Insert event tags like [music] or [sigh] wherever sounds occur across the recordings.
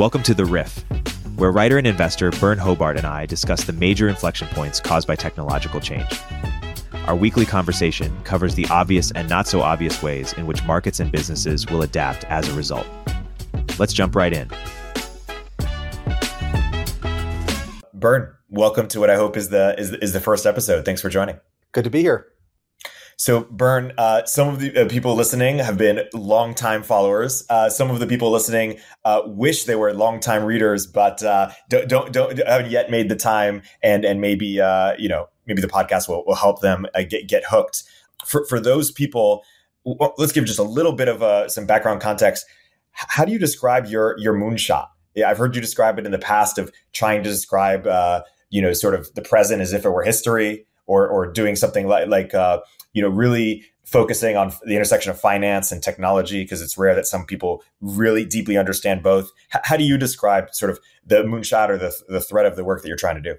Welcome to The Riff, where writer and investor Byrne Hobart and I discuss the major inflection points caused by technological change. Our weekly conversation covers the obvious and not so obvious ways in which markets and businesses will adapt as a result. Let's jump right in. Byrne, welcome to what I hope is the is, is the first episode. Thanks for joining. Good to be here. So, Byrne, uh, some of the uh, people listening have been longtime followers. Uh, some of the people listening uh, wish they were longtime readers, but uh, don't, don't, don't haven't yet made the time. And and maybe uh, you know maybe the podcast will, will help them get get hooked. For for those people, let's give just a little bit of some background context. How do you describe your your moonshot? Yeah, I've heard you describe it in the past of trying to describe you know sort of the present as if it were history or or doing something like like uh, you know really focusing on the intersection of finance and technology because it's rare that some people really deeply understand both. H- how do you describe sort of the moonshot or the the thread of the work that you're trying to do?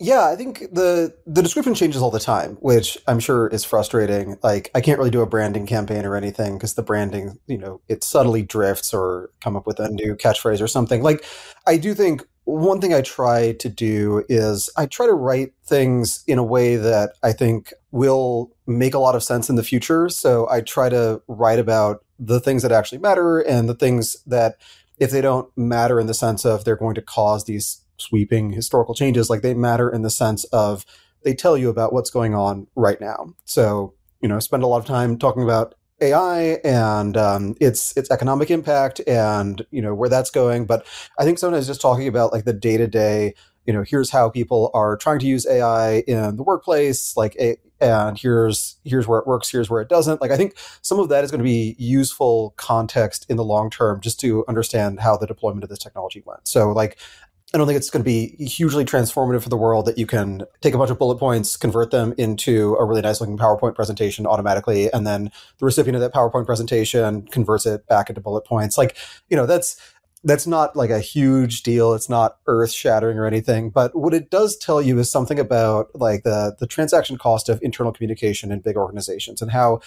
Yeah, I think the the description changes all the time, which I'm sure is frustrating. Like I can't really do a branding campaign or anything because the branding, you know, it subtly drifts or come up with a new catchphrase or something. Like I do think one thing I try to do is I try to write things in a way that I think will make a lot of sense in the future. So I try to write about the things that actually matter and the things that, if they don't matter in the sense of they're going to cause these sweeping historical changes, like they matter in the sense of they tell you about what's going on right now. So, you know, spend a lot of time talking about AI and um, its its economic impact and you know where that's going. But I think sometimes just talking about like the day to day, you know, here's how people are trying to use AI in the workplace, like and here's here's where it works, here's where it doesn't. Like I think some of that is going to be useful context in the long term just to understand how the deployment of this technology went. So like I don't think it's going to be hugely transformative for the world that you can take a bunch of bullet points, convert them into a really nice looking PowerPoint presentation automatically, and then the recipient of that PowerPoint presentation converts it back into bullet points. Like, you know, that's that's not like a huge deal. It's not earth shattering or anything. But what it does tell you is something about like the the transaction cost of internal communication in big organizations and how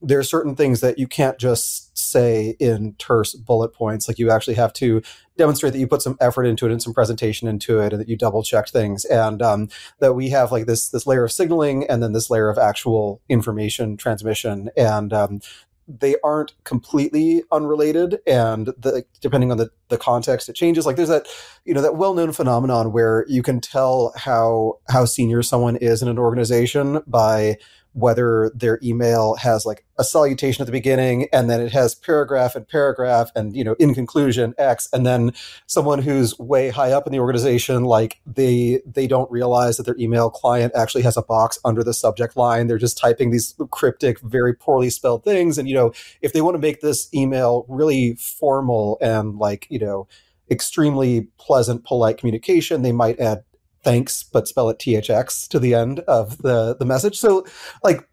there are certain things that you can't just say in terse bullet points. Like you actually have to demonstrate that you put some effort into it and some presentation into it, and that you double checked things, and um, that we have like this this layer of signaling and then this layer of actual information transmission, and um, they aren't completely unrelated. And the, depending on the, the context it changes. Like there's that you know that well-known phenomenon where you can tell how how senior someone is in an organization by whether their email has like a salutation at the beginning and then it has paragraph and paragraph and you know in conclusion x and then someone who's way high up in the organization like they they don't realize that their email client actually has a box under the subject line. They're just typing these cryptic very poorly spelled things and you know if they want to make this email really formal and like you know extremely pleasant polite communication they might add thanks, but spell it THX to the end of the, the message. So, like,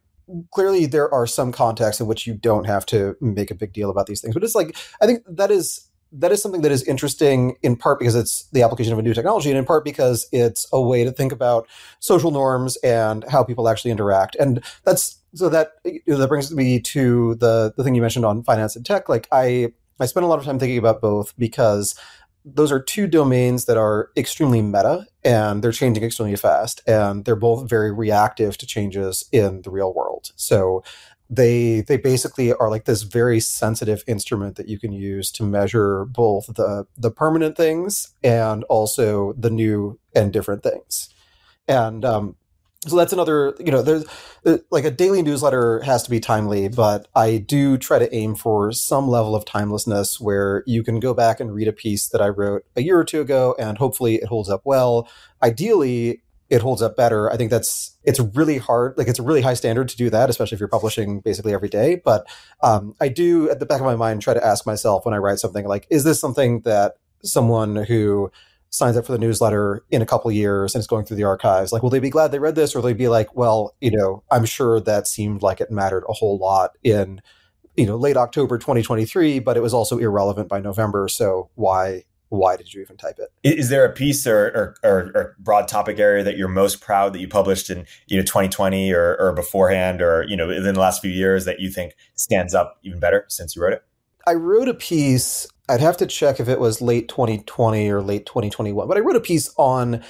clearly there are some contexts in which you don't have to make a big deal about these things. But it's like, I think that is that is something that is interesting in part because it's the application of a new technology and in part because it's a way to think about social norms and how people actually interact and that's so that that brings me to the the thing you mentioned on finance and tech like i i spent a lot of time thinking about both because those are two domains that are extremely meta and they're changing extremely fast and they're both very reactive to changes in the real world. So they they basically are like this very sensitive instrument that you can use to measure both the the permanent things and also the new and different things. And um, so that's another you know there's like a daily newsletter has to be timely but i do try to aim for some level of timelessness where you can go back and read a piece that i wrote a year or two ago and hopefully it holds up well. Ideally it holds up better. I think that's it's really hard like it's a really high standard to do that especially if you're publishing basically every day but um, i do at the back of my mind try to ask myself when i write something like is this something that someone who signs up for the newsletter in a couple years and it's going through the archives like will they be glad they read this? Or will they be like well you know i'm sure that seemed like it mattered a whole lot in you know late october 2023 but it was also irrelevant by november. So why why did you even type it? Is there a piece or, or, or, or broad topic area that you're most proud that you published in you know 2020 or, or beforehand or you know in the last few years that you think stands up even better since you wrote it? I wrote a piece I'd have to check if it was late 2020 or late 2021. But I wrote a piece on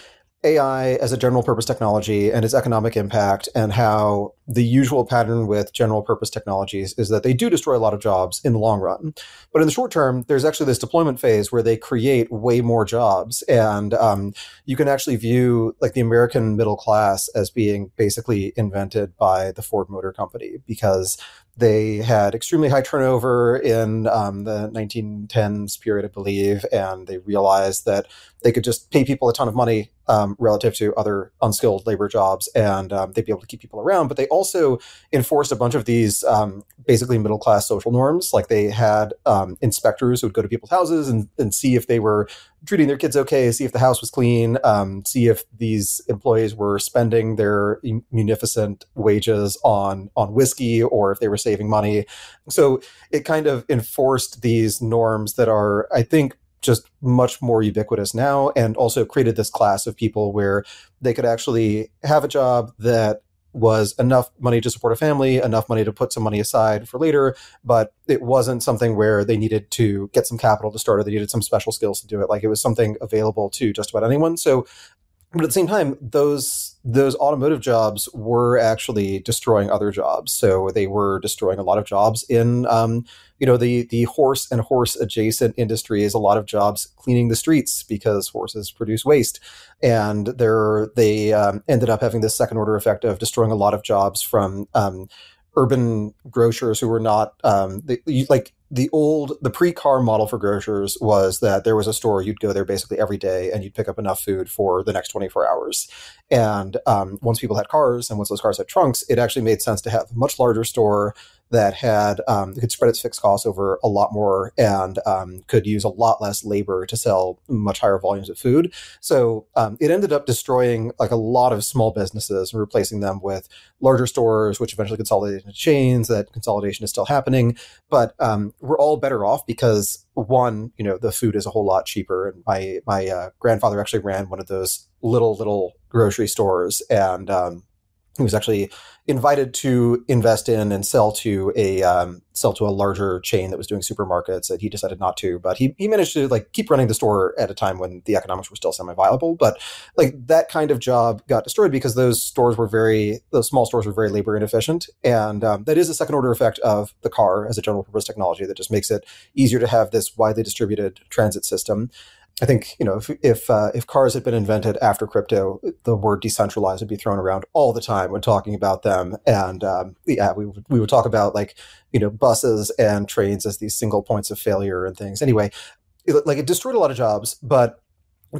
AI as a general purpose technology and its economic impact, and how the usual pattern with general purpose technologies is that they do destroy a lot of jobs in the long run. But in the short term, there's actually this deployment phase where they create way more jobs. And um, you can actually view like the American middle class as being basically invented by the Ford Motor Company because they had extremely high turnover in um, the 1910s period, I believe, and they realized that they could just pay people a ton of money um, relative to other unskilled labor jobs, and um, they'd be able to keep people around. But they also enforced a bunch of these um, basically middle class social norms. Like they had um, inspectors who would go to people's houses and, and see if they were treating their kids okay, see if the house was clean, um, see if these employees were spending their munificent wages on on whiskey or if they were saving money. So it kind of enforced these norms that are, I think, just much more ubiquitous now and also created this class of people where they could actually have a job that was enough money to support a family, enough money to put some money aside for later, but it wasn't something where they needed to get some capital to start or they needed some special skills to do it. Like it was something available to just about anyone. So but at the same time, those those automotive jobs were actually destroying other jobs. So they were destroying a lot of jobs in, um, you know, the the horse and horse adjacent industries. A lot of jobs cleaning the streets because horses produce waste, and there they um, ended up having this second order effect of destroying a lot of jobs from um, urban grocers who were not um, like the old the pre-car model for grocers was that there was a store you'd go there basically every day and you'd pick up enough food for the next 24 hours and um, once people had cars and once those cars had trunks it actually made sense to have a much larger store that had um, could spread its fixed costs over a lot more and um, could use a lot less labor to sell much higher volumes of food. So um, it ended up destroying like a lot of small businesses and replacing them with larger stores, which eventually consolidated into chains. That consolidation is still happening, but um, we're all better off because one, you know, the food is a whole lot cheaper. And my my uh, grandfather actually ran one of those little little grocery stores and um, he was actually invited to invest in and sell to a um, sell to a larger chain that was doing supermarkets and he decided not to but he, he managed to like keep running the store at a time when the economics were still semi-viable but like that kind of job got destroyed because those stores were very those small stores were very labor inefficient and um, that is a second order effect of the car as a general purpose technology that just makes it easier to have this widely distributed transit system I think you know if if, uh, if cars had been invented after crypto, the word decentralized would be thrown around all the time when talking about them. And um, yeah, we would, we would talk about like you know buses and trains as these single points of failure and things. Anyway, it, like it destroyed a lot of jobs, but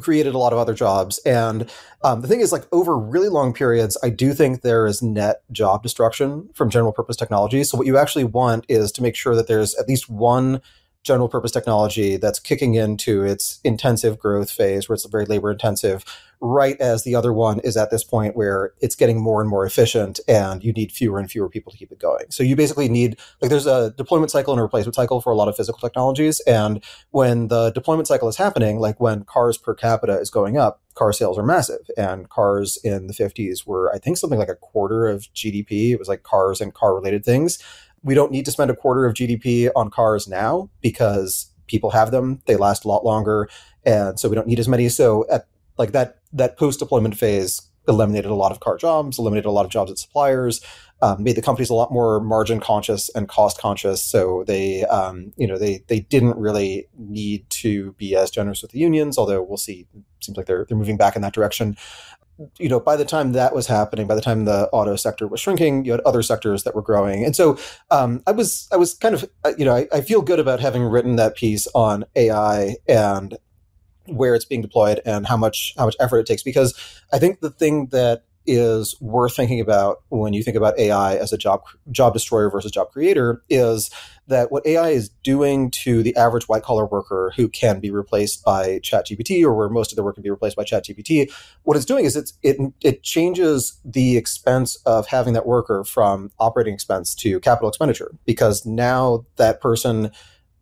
created a lot of other jobs. And um, the thing is, like over really long periods, I do think there is net job destruction from general purpose technology. So what you actually want is to make sure that there's at least one general purpose technology that's kicking into its intensive growth phase where it's very labor intensive right as the other one is at this point where it's getting more and more efficient and you need fewer and fewer people to keep it going. So you basically need like there's a deployment cycle and a replacement cycle for a lot of physical technologies. And when the deployment cycle is happening like when cars per capita is going up car sales are massive. And cars in the 50s were i think something like a quarter of gdp it was like cars and car related things we don't need to spend a quarter of GDP on cars now because people have them. They last a lot longer, and so we don't need as many. So at like that that post deployment phase eliminated a lot of car jobs, eliminated a lot of jobs at suppliers, um, made the companies a lot more margin conscious and cost conscious. So they, um, you know, they they didn't really need to be as generous with the unions. Although we'll see, it seems like they're they're moving back in that direction you know, by the time that was happening, by the time the auto sector was shrinking, you had other sectors that were growing, and so um, I was I was kind of uh, you know I, I feel good about having written that piece on AI and where it's being deployed and how much how much effort it takes. Because I think the thing that is worth thinking about when you think about AI as a job job destroyer versus job creator is that what AI is doing to the average white collar worker who can be replaced by ChatGPT or where most of their work can be replaced by ChatGPT, what it's doing is it's, it it changes the expense of having that worker from operating expense to capital expenditure because now that person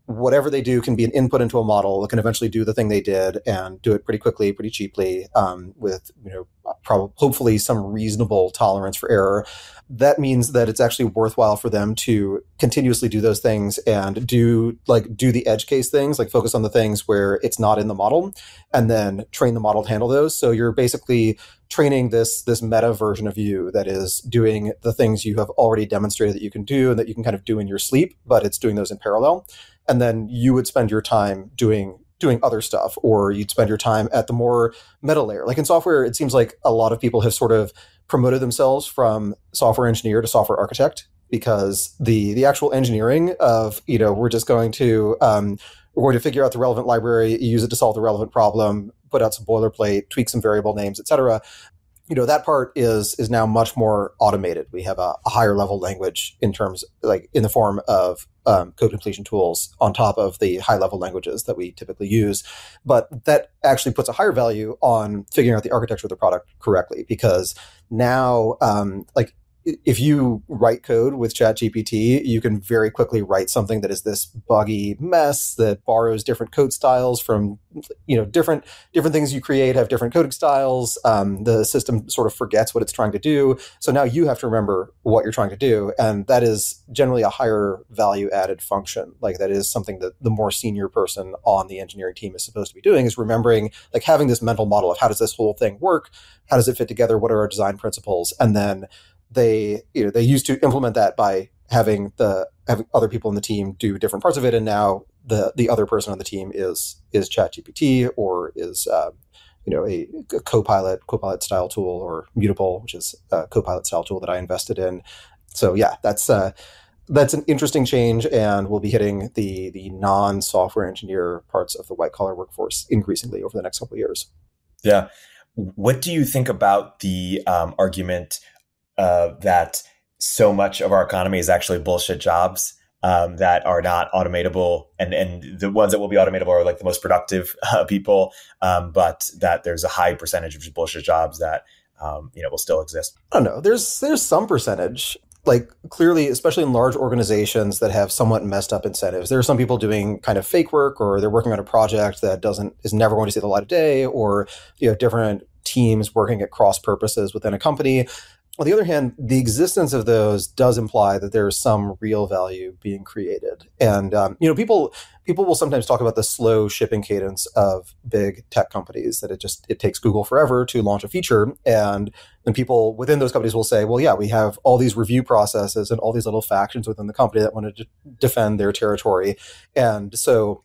whatever they do can be an input into a model that can eventually do the thing they did and do it pretty quickly, pretty cheaply, um, with you know probably hopefully some reasonable tolerance for error. That means that it's actually worthwhile for them to continuously do those things and do like do the edge case things like focus on the things where it's not in the model and then train the model to handle those. So you're basically training this this meta version of you that is doing the things you have already demonstrated that you can do and that you can kind of do in your sleep but it's doing those in parallel. And then you would spend your time doing doing other stuff or you'd spend your time at the more meta layer. Like in software it seems like a lot of people have sort of promoted themselves from software engineer to software architect because the the actual engineering of you know we're just going to um, we're going to figure out the relevant library use it to solve the relevant problem put out some boilerplate tweak some variable names etc you know that part is is now much more automated. We have a, a higher level language in terms like in the form of um, code completion tools on top of the high level languages that we typically use. But that actually puts a higher value on figuring out the architecture of the product correctly because now um, like if you write code with ChatGPT, you can very quickly write something that is this buggy mess that borrows different code styles from, you know, different different things you create have different coding styles. Um, the system sort of forgets what it's trying to do, so now you have to remember what you're trying to do, and that is generally a higher value added function. Like that is something that the more senior person on the engineering team is supposed to be doing is remembering, like having this mental model of how does this whole thing work, how does it fit together, what are our design principles, and then they you know they used to implement that by having the having other people in the team do different parts of it, and now the the other person on the team is is ChatGPT or is uh, you know a, a Copilot Copilot style tool or Mutable, which is a Copilot style tool that I invested in. So yeah, that's uh, that's an interesting change, and we'll be hitting the the non software engineer parts of the white collar workforce increasingly over the next couple of years. Yeah. What do you think about the um, argument uh, that so much of our economy is actually bullshit jobs um, that are not automatable, and and the ones that will be automatable are like the most productive [laughs] uh, people, um, but that there's a high percentage of bullshit jobs that um, you know will still exist. I don't know. There's there's some percentage. Like clearly, especially in large organizations that have somewhat messed up incentives, there are some people doing kind of fake work, or they're working on a project that doesn't is never going to see the light of day, or you have different teams working at cross purposes within a company on the other hand, the existence of those does imply that there is some real value being created, and um, you know, people people will sometimes talk about the slow shipping cadence of big tech companies. That it just it takes Google forever to launch a feature, and then people within those companies will say, "Well, yeah, we have all these review processes and all these little factions within the company that want to d- defend their territory," and so,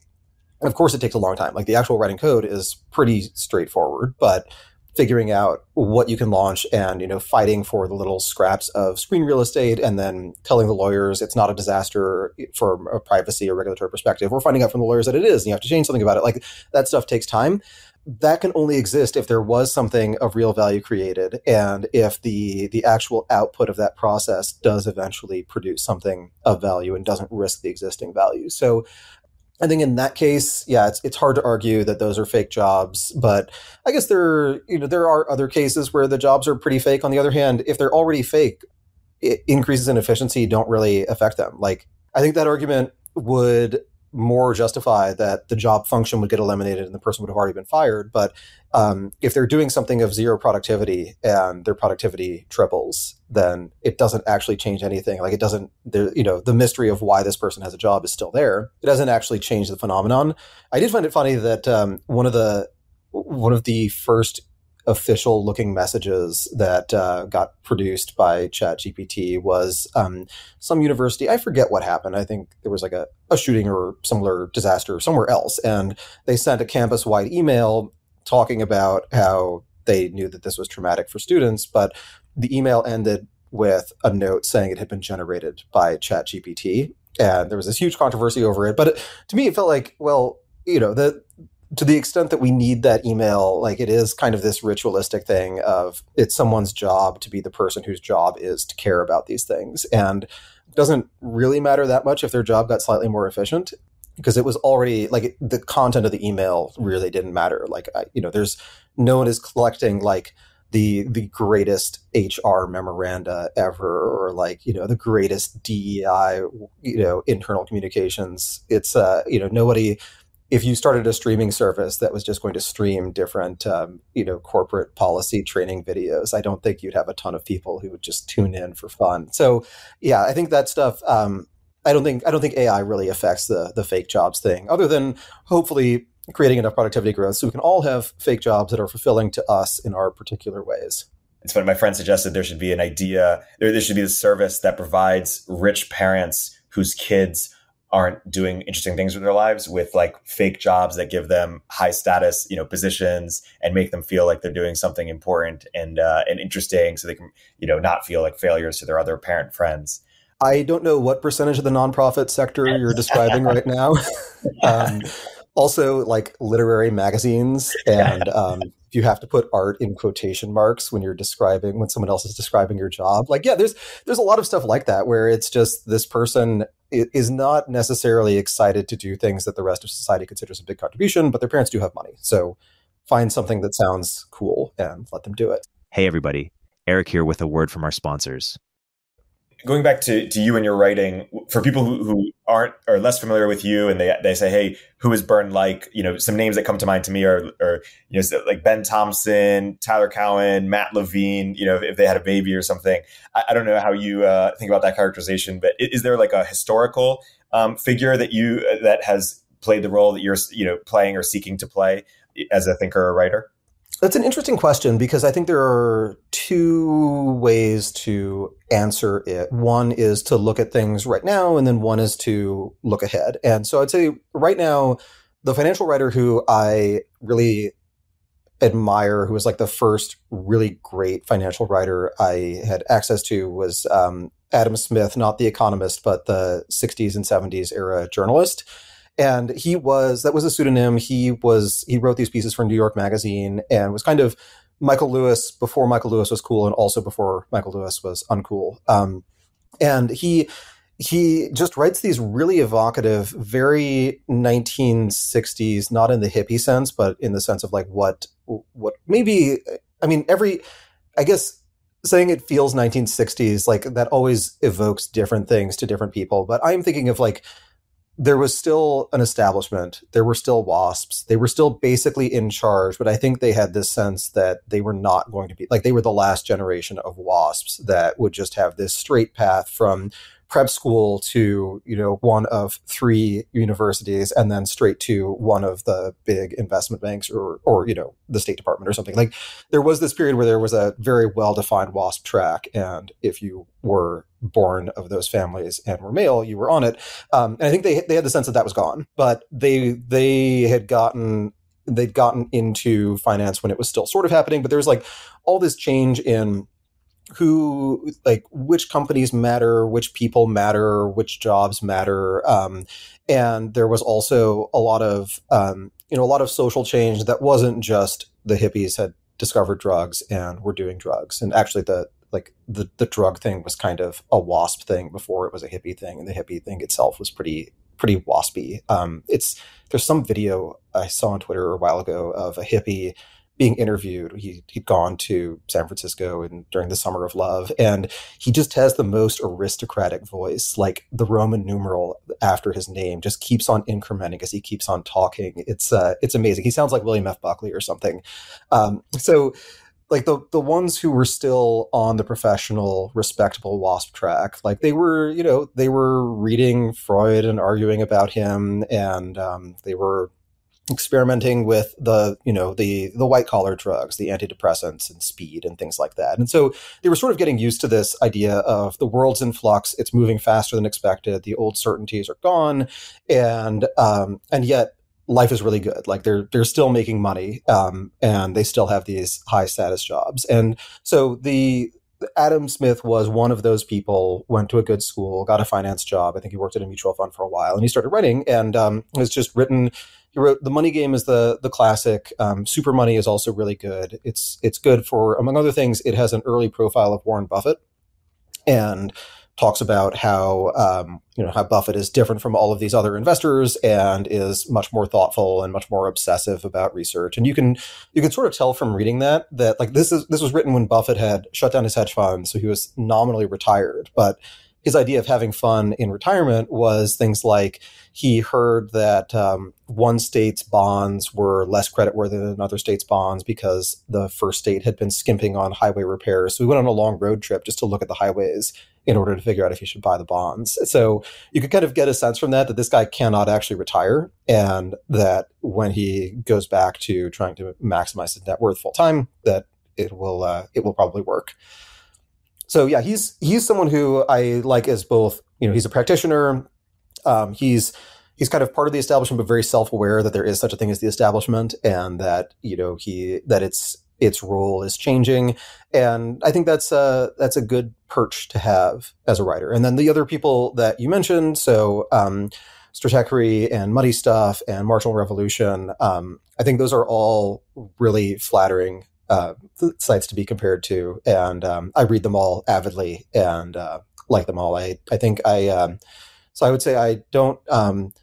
of course, it takes a long time. Like the actual writing code is pretty straightforward, but figuring out what you can launch and you know fighting for the little scraps of screen real estate and then telling the lawyers it's not a disaster from a privacy or regulatory perspective or finding out from the lawyers that it is and you have to change something about it. Like that stuff takes time. That can only exist if there was something of real value created and if the the actual output of that process does eventually produce something of value and doesn't risk the existing value. So I think in that case, yeah, it's it's hard to argue that those are fake jobs, but I guess there you know there are other cases where the jobs are pretty fake. On the other hand, if they're already fake, increases in efficiency don't really affect them. Like I think that argument would more justify that the job function would get eliminated and the person would have already been fired. But um, if they're doing something of zero productivity and their productivity triples, then it doesn't actually change anything. Like it doesn't, you know, the mystery of why this person has a job is still there. It doesn't actually change the phenomenon. I did find it funny that um, one of the one of the first official looking messages that uh, got produced by ChatGPT was um, some university. I forget what happened. I think there was like a, a shooting or similar disaster somewhere else. And they sent a campus wide email talking about how they knew that this was traumatic for students. But the email ended with a note saying it had been generated by ChatGPT. And there was this huge controversy over it. But it, to me, it felt like, well, you know, the to the extent that we need that email, like it is kind of this ritualistic thing of it's someone's job to be the person whose job is to care about these things. And it doesn't really matter that much if their job got slightly more efficient because it was already like the content of the email really didn't matter. Like, I, you know, there's no one is collecting like, the the greatest HR memoranda ever, or like you know the greatest DEI, you know internal communications. It's uh you know nobody if you started a streaming service that was just going to stream different, um, you know, corporate policy training videos, I don't think you'd have a ton of people who would just tune in for fun. So, yeah, I think that stuff. Um, I don't think I don't think AI really affects the the fake jobs thing, other than hopefully creating enough productivity growth so we can all have fake jobs that are fulfilling to us in our particular ways. It's funny. My friend suggested there should be an idea. There, there should be a service that provides rich parents whose kids aren't doing interesting things with their lives with like fake jobs that give them high status you know positions and make them feel like they're doing something important and uh, and interesting so they can you know not feel like failures to their other parent friends. I don't know what percentage of the nonprofit sector you're describing right now. [laughs] Um, also like literary magazines and um, you have to put art in quotation marks when you're describing when someone else is describing your job. Like yeah there's there's a lot of stuff like that where it's just this person is not necessarily excited to do things that the rest of society considers a big contribution but their parents do have money. So find something that sounds cool and let them do it. Hey everybody. Erik here with a word from our sponsors going back to, to you and your writing for people who, who aren't or less familiar with you and they, they say hey who is Byrne like? You know some names that come to mind to me are, are you know like ben thompson tyler cowen matt levine you know if, if they had a baby or something. I, I don't know how you uh, think about that characterization but is, is there like a historical um, figure that you uh, that has played the role that you're you know playing or seeking to play as a thinker or writer that's an interesting question because I think there are two ways to answer it. One is to look at things right now, and then one is to look ahead. And so I'd say right now, the financial writer who I really admire, who was like the first really great financial writer I had access to, was um, Adam Smith, not the economist, but the 60s and 70s era journalist and he was that was a pseudonym. He was he wrote these pieces for New York Magazine and was kind of Michael Lewis before Michael Lewis was cool and also before Michael Lewis was uncool. Um, and he he just writes these really evocative, very 1960s, not in the hippie sense, but in the sense of like what what maybe I mean every I guess saying it feels 1960s like that always evokes different things to different people. But I'm thinking of like there was still an establishment. There were still WASPs. They were still basically in charge, but I think they had this sense that they were not going to be like they were the last generation of WASPs that would just have this straight path from prep school to you know one of three universities and then straight to one of the big investment banks or or you know the state department or something like there was this period where there was a very well defined wasp track and if you were born of those families and were male you were on it. Um, and i think they they had the sense that that was gone but they they had gotten they'd gotten into finance when it was still sort of happening but there was like all this change in who like which companies matter which people matter which jobs matter. Um, and there was also a lot of um, you know a lot of social change that wasn't just the hippies had discovered drugs and were doing drugs. And actually the like the the drug thing was kind of a wasp thing before it was a hippie thing and the hippie thing itself was pretty pretty waspy um, it's there's some video i saw on twitter a while ago of a hippie being interviewed. He, he'd gone to San Francisco and during the summer of love, and he just has the most aristocratic voice, like the Roman numeral after his name just keeps on incrementing as he keeps on talking. It's uh, it's amazing. He sounds like William F. Buckley or something. Um, so like the the ones who were still on the professional respectable wasp track like they were you know they were reading freud and arguing about him and um, they were experimenting with the you know the the white collar drugs the antidepressants and speed and things like that. And so they were sort of getting used to this idea of the world's in flux it's moving faster than expected the old certainties are gone and um, and yet life is really good. Like they're they're still making money um, and they still have these high status jobs. And so the Adam Smith was one of those people, went to a good school, got a finance job. I think he worked at a mutual fund for a while and he started writing. And um, has just written he wrote the money game is the the classic um, super money is also really good. It's it's good for among other things it has an early profile of warren buffett. And talks about how um, you know how buffett is different from all of these other investors and is much more thoughtful and much more obsessive about research. And you can you can sort of tell from reading that that like this is this was written when buffett had shut down his hedge fund so he was nominally retired. But his idea of having fun in retirement was things like he heard that um, one state's bonds were less creditworthy than another state's bonds because the first state had been skimping on highway repairs. So we went on a long road trip just to look at the highways in order to figure out if he should buy the bonds. So you could kind of get a sense from that that this guy cannot actually retire, and that when he goes back to trying to maximize his net worth full time, that it will uh, it will probably work so yeah, he's he's someone who I like as both. You know, he's a practitioner. Um, he's he's kind of part of the establishment, but very self aware that there is such a thing as the establishment, and that you know he that its its role is changing, and I think that's a that's a good perch to have as a writer. And then the other people that you mentioned, so. Um, Stratechery and Money Stuff and Marginal Revolution. Um, I think those are all really flattering uh, sites to be compared to, and um, I read them all avidly and uh, like them all. I I think I um, so I would say I don't. Um,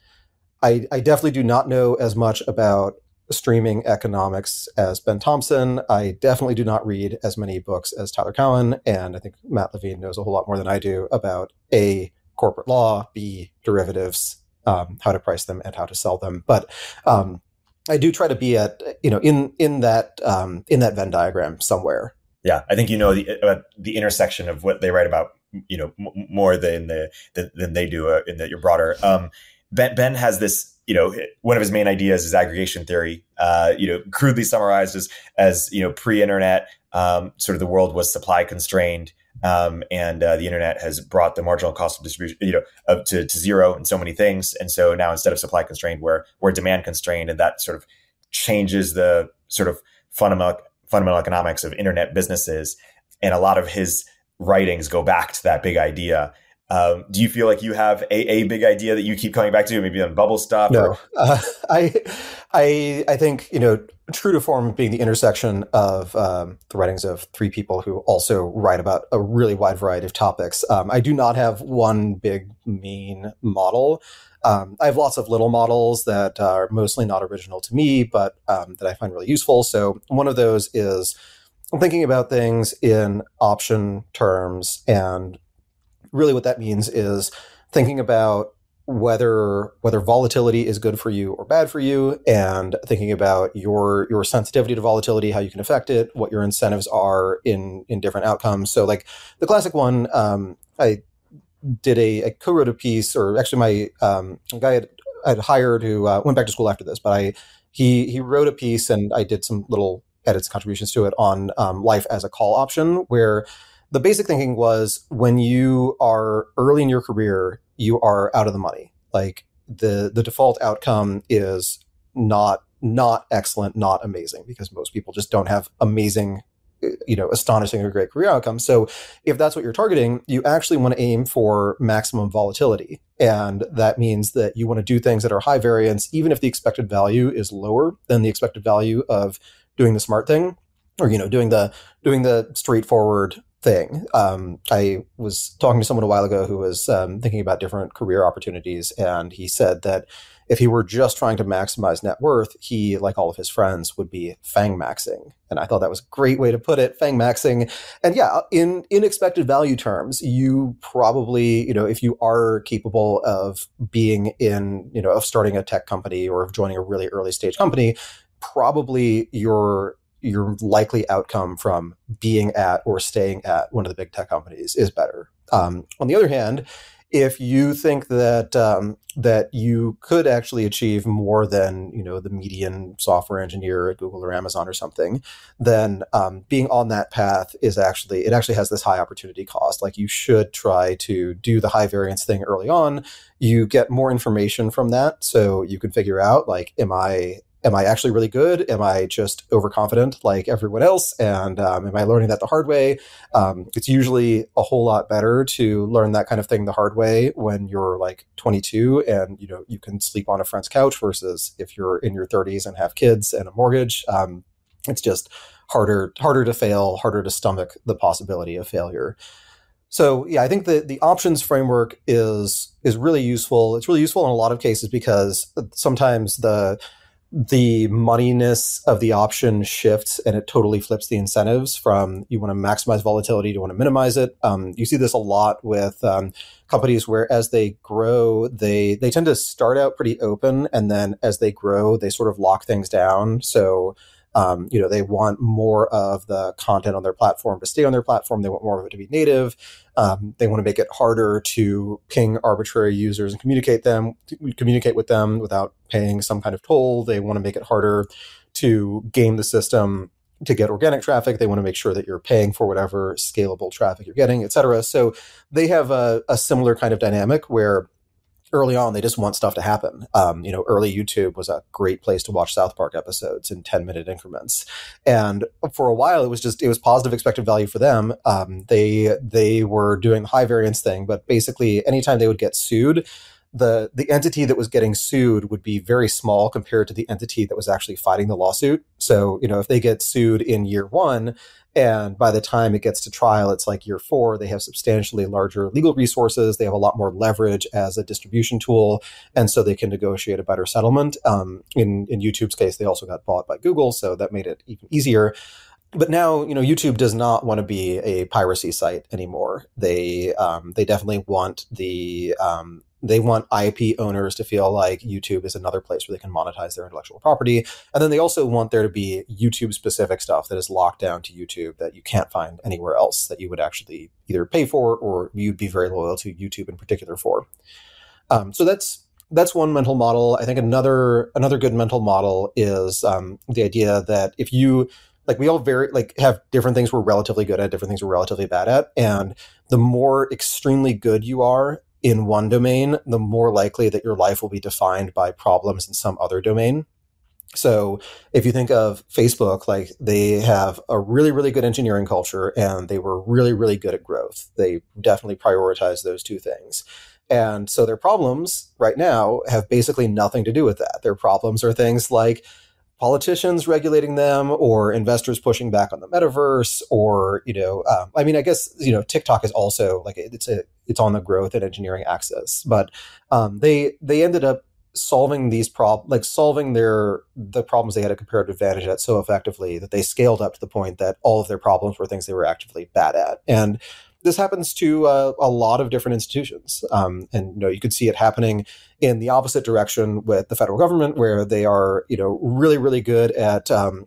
I I definitely do not know as much about streaming economics as Ben Thompson. I definitely do not read as many books as Tyler Cowen, and I think Matt Levine knows a whole lot more than I do about a corporate law, b derivatives, um, how to price them, and how to sell them. But um, I do try to be at you know in in that um, in that Venn diagram somewhere. Yeah, I think you know the uh, the intersection of what they write about, you know, m- more than the than, than they do uh, in the, your broader. Ben Ben has this, you know, one of his main ideas is aggregation theory. Uh, you know, crudely summarized as as you know pre-internet, um, sort of the world was supply constrained. Um, and uh, the internet has brought the marginal cost of distribution, you know, up to, to zero in so many things. And so now instead of supply constrained, we're we're demand constrained, and that sort of changes the sort of fundamental fundamental economics of internet businesses. And a lot of his writings go back to that big idea. Um, do you feel like you have a, a big idea that you keep coming back to, maybe on bubble stuff? No, [laughs] uh, I, I, I think you know, true to form being the intersection of um, the writings of three people who also write about a really wide variety of topics. Um, I do not have one big main model. Um, I have lots of little models that are mostly not original to me, but um, that I find really useful. So one of those is thinking about things in option terms and really what that means is thinking about whether whether volatility is good for you or bad for you and thinking about your your sensitivity to volatility how you can affect it what your incentives are in in different outcomes. So like the classic one um, i did a I co-wrote a piece or actually my um, guy had, I'd hired who uh, went back to school after this but i he he wrote a piece and i did some little edits contributions to it on um, life as a call option where the basic thinking was when you are early in your career, you are out of the money. Like the the default outcome is not not excellent, not amazing, because most people just don't have amazing, you know, astonishing or great career outcomes. So if that's what you're targeting, you actually want to aim for maximum volatility. And that means that you want to do things that are high variance, even if the expected value is lower than the expected value of doing the smart thing or, you know, doing the doing the straightforward thing. Um, I was talking to someone a while ago who was um, thinking about different career opportunities, and he said that if he were just trying to maximize net worth, he, like all of his friends, would be fang maxing. And I thought that was a great way to put it, fang maxing. And yeah, in in expected value terms, you probably, you know, if you are capable of being in, you know, of starting a tech company or of joining a really early stage company, probably your your likely outcome from being at or staying at one of the big tech companies is better. Um, on the other hand, if you think that um, that you could actually achieve more than you know the median software engineer at Google or Amazon or something, then um, being on that path is actually it actually has this high opportunity cost. Like you should try to do the high variance thing early on. You get more information from that, so you can figure out like, am I am I actually really good? Am I just overconfident like everyone else? And um, am I learning that the hard way? Um, it's usually a whole lot better to learn that kind of thing the hard way when you're like 22 and you know you can sleep on a friend's couch versus if you're in your 30s and have kids and a mortgage. Um, it's just harder harder to fail, harder to stomach the possibility of failure. So yeah, I think the the options framework is is really useful. It's really useful in a lot of cases because sometimes the the moneyness of the option shifts and it totally flips the incentives from you want to maximize volatility to want to minimize it. Um, you see this a lot with um, companies where as they grow, they they tend to start out pretty open, and then as they grow, they sort of lock things down. So um, you know, they want more of the content on their platform to stay on their platform. They want more of it to be native. Um, they want to make it harder to ping arbitrary users and communicate them, communicate with them without paying some kind of toll. They want to make it harder to game the system to get organic traffic. They want to make sure that you're paying for whatever scalable traffic you're getting, et cetera. So they have a, a similar kind of dynamic where early on they just want stuff to happen. Um, you know early youtube was a great place to watch south park episodes in 10 minute increments. And for a while it was just it was positive expected value for them. Um, they they were doing the high variance thing but basically anytime they would get sued the the entity that was getting sued would be very small compared to the entity that was actually fighting the lawsuit so you know if they get sued in year one and by the time it gets to trial, it's like year four, they have substantially larger legal resources. They have a lot more leverage as a distribution tool. And so they can negotiate a better settlement. Um, in, in YouTube's case, they also got bought by Google. So that made it even easier but now you know YouTube does not want to be a piracy site anymore. They um, they definitely want the um, they want IP owners to feel like YouTube is another place where they can monetize their intellectual property. And then they also want there to be YouTube specific stuff that is locked down to YouTube that you can't find anywhere else that you would actually either pay for or you'd be very loyal to YouTube in particular for. Um, so that's that's one mental model. I think another another good mental model is um, the idea that if you like we all very like have different things we're relatively good at, different things we're relatively bad at, and the more extremely good you are in one domain, the more likely that your life will be defined by problems in some other domain. So if you think of Facebook, like they have a really, really good engineering culture and they were really, really good at growth. They definitely prioritize those two things. And so their problems right now have basically nothing to do with that. Their problems are things like politicians regulating them or investors pushing back on the metaverse or you know um, i mean i guess you know tiktok is also like it's a it's on the growth and engineering axis but um, they they ended up solving these problems like solving their the problems they had a comparative advantage at so effectively that they scaled up to the point that all of their problems were things they were actively bad at. And this happens to uh, a lot of different institutions, um, and you know you could see it happening in the opposite direction with the federal government, where they are you know really really good at um,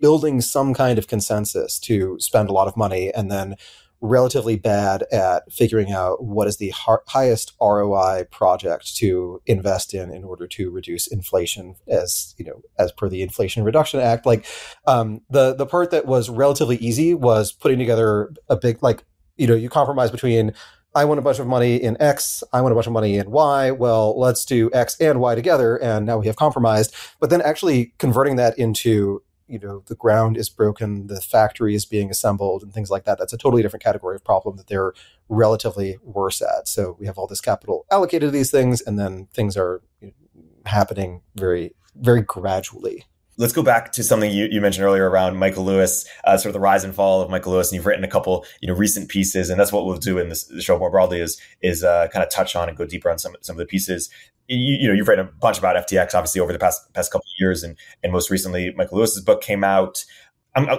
building some kind of consensus to spend a lot of money, and then relatively bad at figuring out what is the highest ROI project to invest in in order to reduce inflation as you know as per the Inflation Reduction Act. Like um, the the part that was relatively easy was putting together a big like you know, you compromise between I want a bunch of money in X, I want a bunch of money in Y. Well, let's do X and Y together, and now we have compromised. But then actually converting that into you know the ground is broken the factory is being assembled and things like that that's a totally different category of problem that they're relatively worse at so we have all this capital allocated to these things and then things are happening very very gradually let's go back to something you, you mentioned earlier around Michael Lewis, uh, sort of the rise and fall of Michael Lewis. And you've written a couple, you know, recent pieces, and that's what we'll do in this show more broadly is is uh, kind of touch on and go deeper on some some of the pieces. You, you, know, you've written a bunch about FTX, obviously, over the past past couple of years, and and most recently, Michael Lewis's book came out.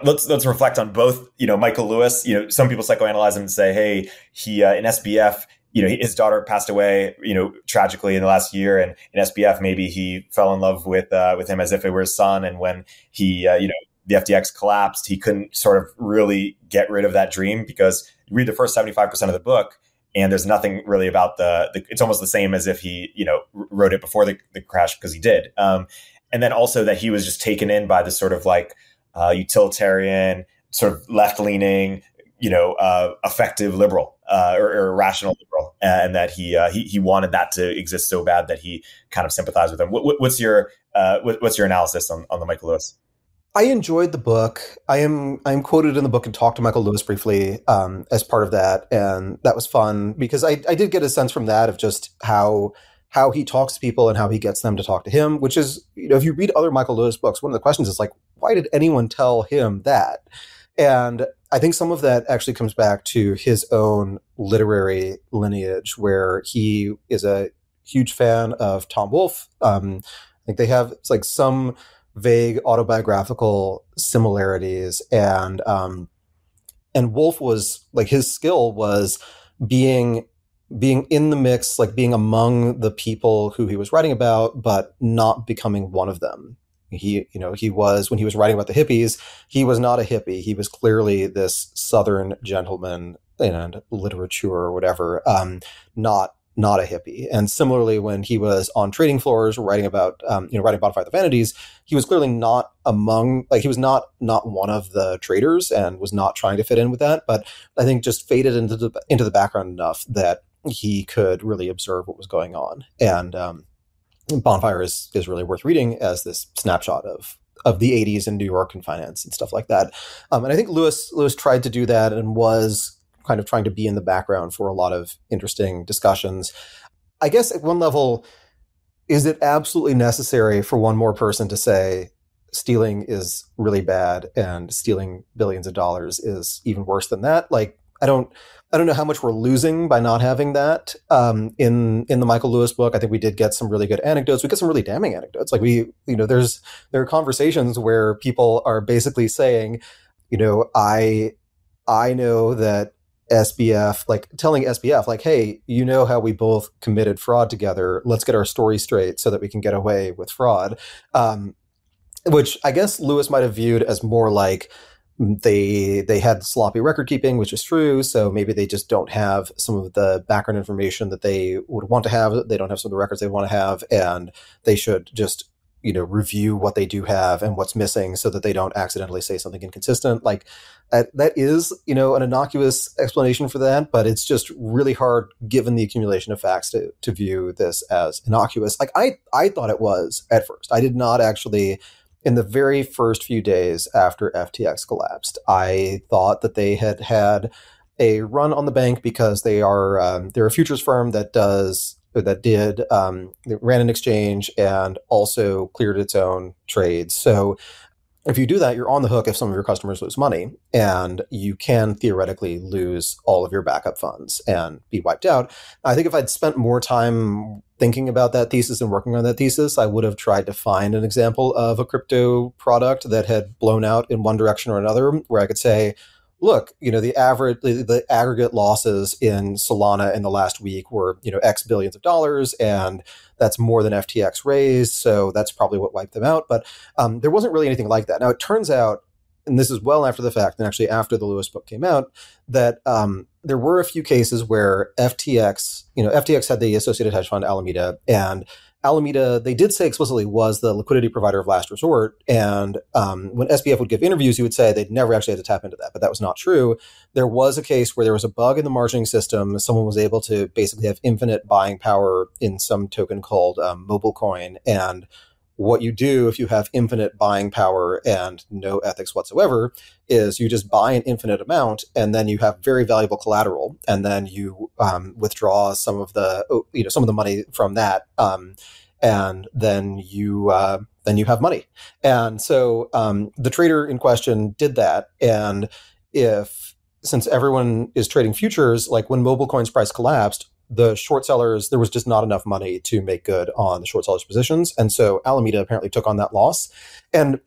Let's let's reflect on both. You know, Michael Lewis. You know, some people psychoanalyze him and say, "Hey, he uh, in SBF." You know, his daughter passed away, you know, tragically in the last year. And in SBF, maybe he fell in love with uh, with him as if it were his son. And when he, uh, you know, the FTX collapsed, he couldn't sort of really get rid of that dream because you read the first seventy five percent of the book, and there's nothing really about the, the, It's almost the same as if he, you know, wrote it before the, the crash because he did. Um, and then also that he was just taken in by the sort of like uh, utilitarian, sort of left leaning, you know, uh, effective liberal uh, or, or, rational liberal, and that he, uh, he he wanted that to exist so bad that he kind of sympathized with him. What, what's your uh, what's your analysis on, on the Michael Lewis? I enjoyed the book. I am I am quoted in the book and talked to Michael Lewis briefly um, as part of that, and that was fun because I, I did get a sense from that of just how how he talks to people and how he gets them to talk to him. Which is, you know, if you read other Michael Lewis books, one of the questions is like, why did anyone tell him that? And I think some of that actually comes back to his own literary lineage, where he is a huge fan of Tom Wolfe. Um, Like they have like some vague autobiographical similarities, and um, and Wolfe was like his skill was being being in the mix, like being among the people who he was writing about, but not becoming one of them. He, you know, he was when he was writing about the hippies, he was not a hippie. He was clearly this Southern gentleman and literature or whatever, um, not not a hippie. And similarly, when he was on trading floors writing about, um, you know, writing of the Vanities, he was clearly not among, like, he was not not one of the traders and was not trying to fit in with that. But I think just faded into the into the background enough that he could really observe what was going on. And um, Bonfire is is really worth reading as this snapshot of of the 80s in New York and finance and stuff like that. Um, and I think Lewis Lewis tried to do that and was kind of trying to be in the background for a lot of interesting discussions. I guess at one level, is it absolutely necessary for one more person to say stealing is really bad and stealing billions of dollars is even worse than that? Like, I don't. I don't know how much we're losing by not having that um, in in the Michael Lewis book. I think we did get some really good anecdotes. We get some really damning anecdotes. Like we, you know, there's there are conversations where people are basically saying, you know, I I know that SBF, like telling SBF, like, hey, you know how we both committed fraud together. Let's get our story straight so that we can get away with fraud. Um, which I guess Lewis might have viewed as more like they they had sloppy record keeping, which is true. So maybe they just don't have some of the background information that they would want to have. They don't have some of the records they want to have, and they should just you know review what they do have and what's missing so that they don't accidentally say something inconsistent like that, that is you know an innocuous explanation for that but it's just really hard given the accumulation of facts to, to view this as innocuous like i i thought it was at first i did not actually in the very first few days after ftx collapsed i thought that they had had a run on the bank because they are um, they're a futures firm that does that did um, ran an exchange and also cleared its own trades. So if you do that, you're on the hook if some of your customers lose money, and you can theoretically lose all of your backup funds and be wiped out. I think if I'd spent more time thinking about that thesis and working on that thesis, I would have tried to find an example of a crypto product that had blown out in one direction or another, where I could say, look, you know, the average, the, the, aggregate losses in Solana in the last week were, you know, X billions of dollars, and that's more than FTX raised. So that's probably what wiped them out. But um, there wasn't really anything like that. Now, it turns out, and this is well after the fact, and actually after the Lewis book came out, that um, there were a few cases where FTX, you know, FTX had the associated hedge fund Alameda, and Alameda, they did say explicitly, was the liquidity provider of last resort. And um, when SBF would give interviews, he would say they'd never actually had to tap into that, but that was not true. There was a case where there was a bug in the margining system. Someone was able to basically have infinite buying power in some token called um, MobileCoin. And what you do if you have infinite buying power and no ethics whatsoever is you just buy an infinite amount and then you have very valuable collateral and then you um, withdraw some of the oh, you know some of the money from that um, and then you uh, then you have money. And so um, the trader in question did that. And if since everyone is trading futures like when MobileCoin's price collapsed the short sellers, there was just not enough money to make good on the short sellers' positions. And so Alameda apparently took on that loss. And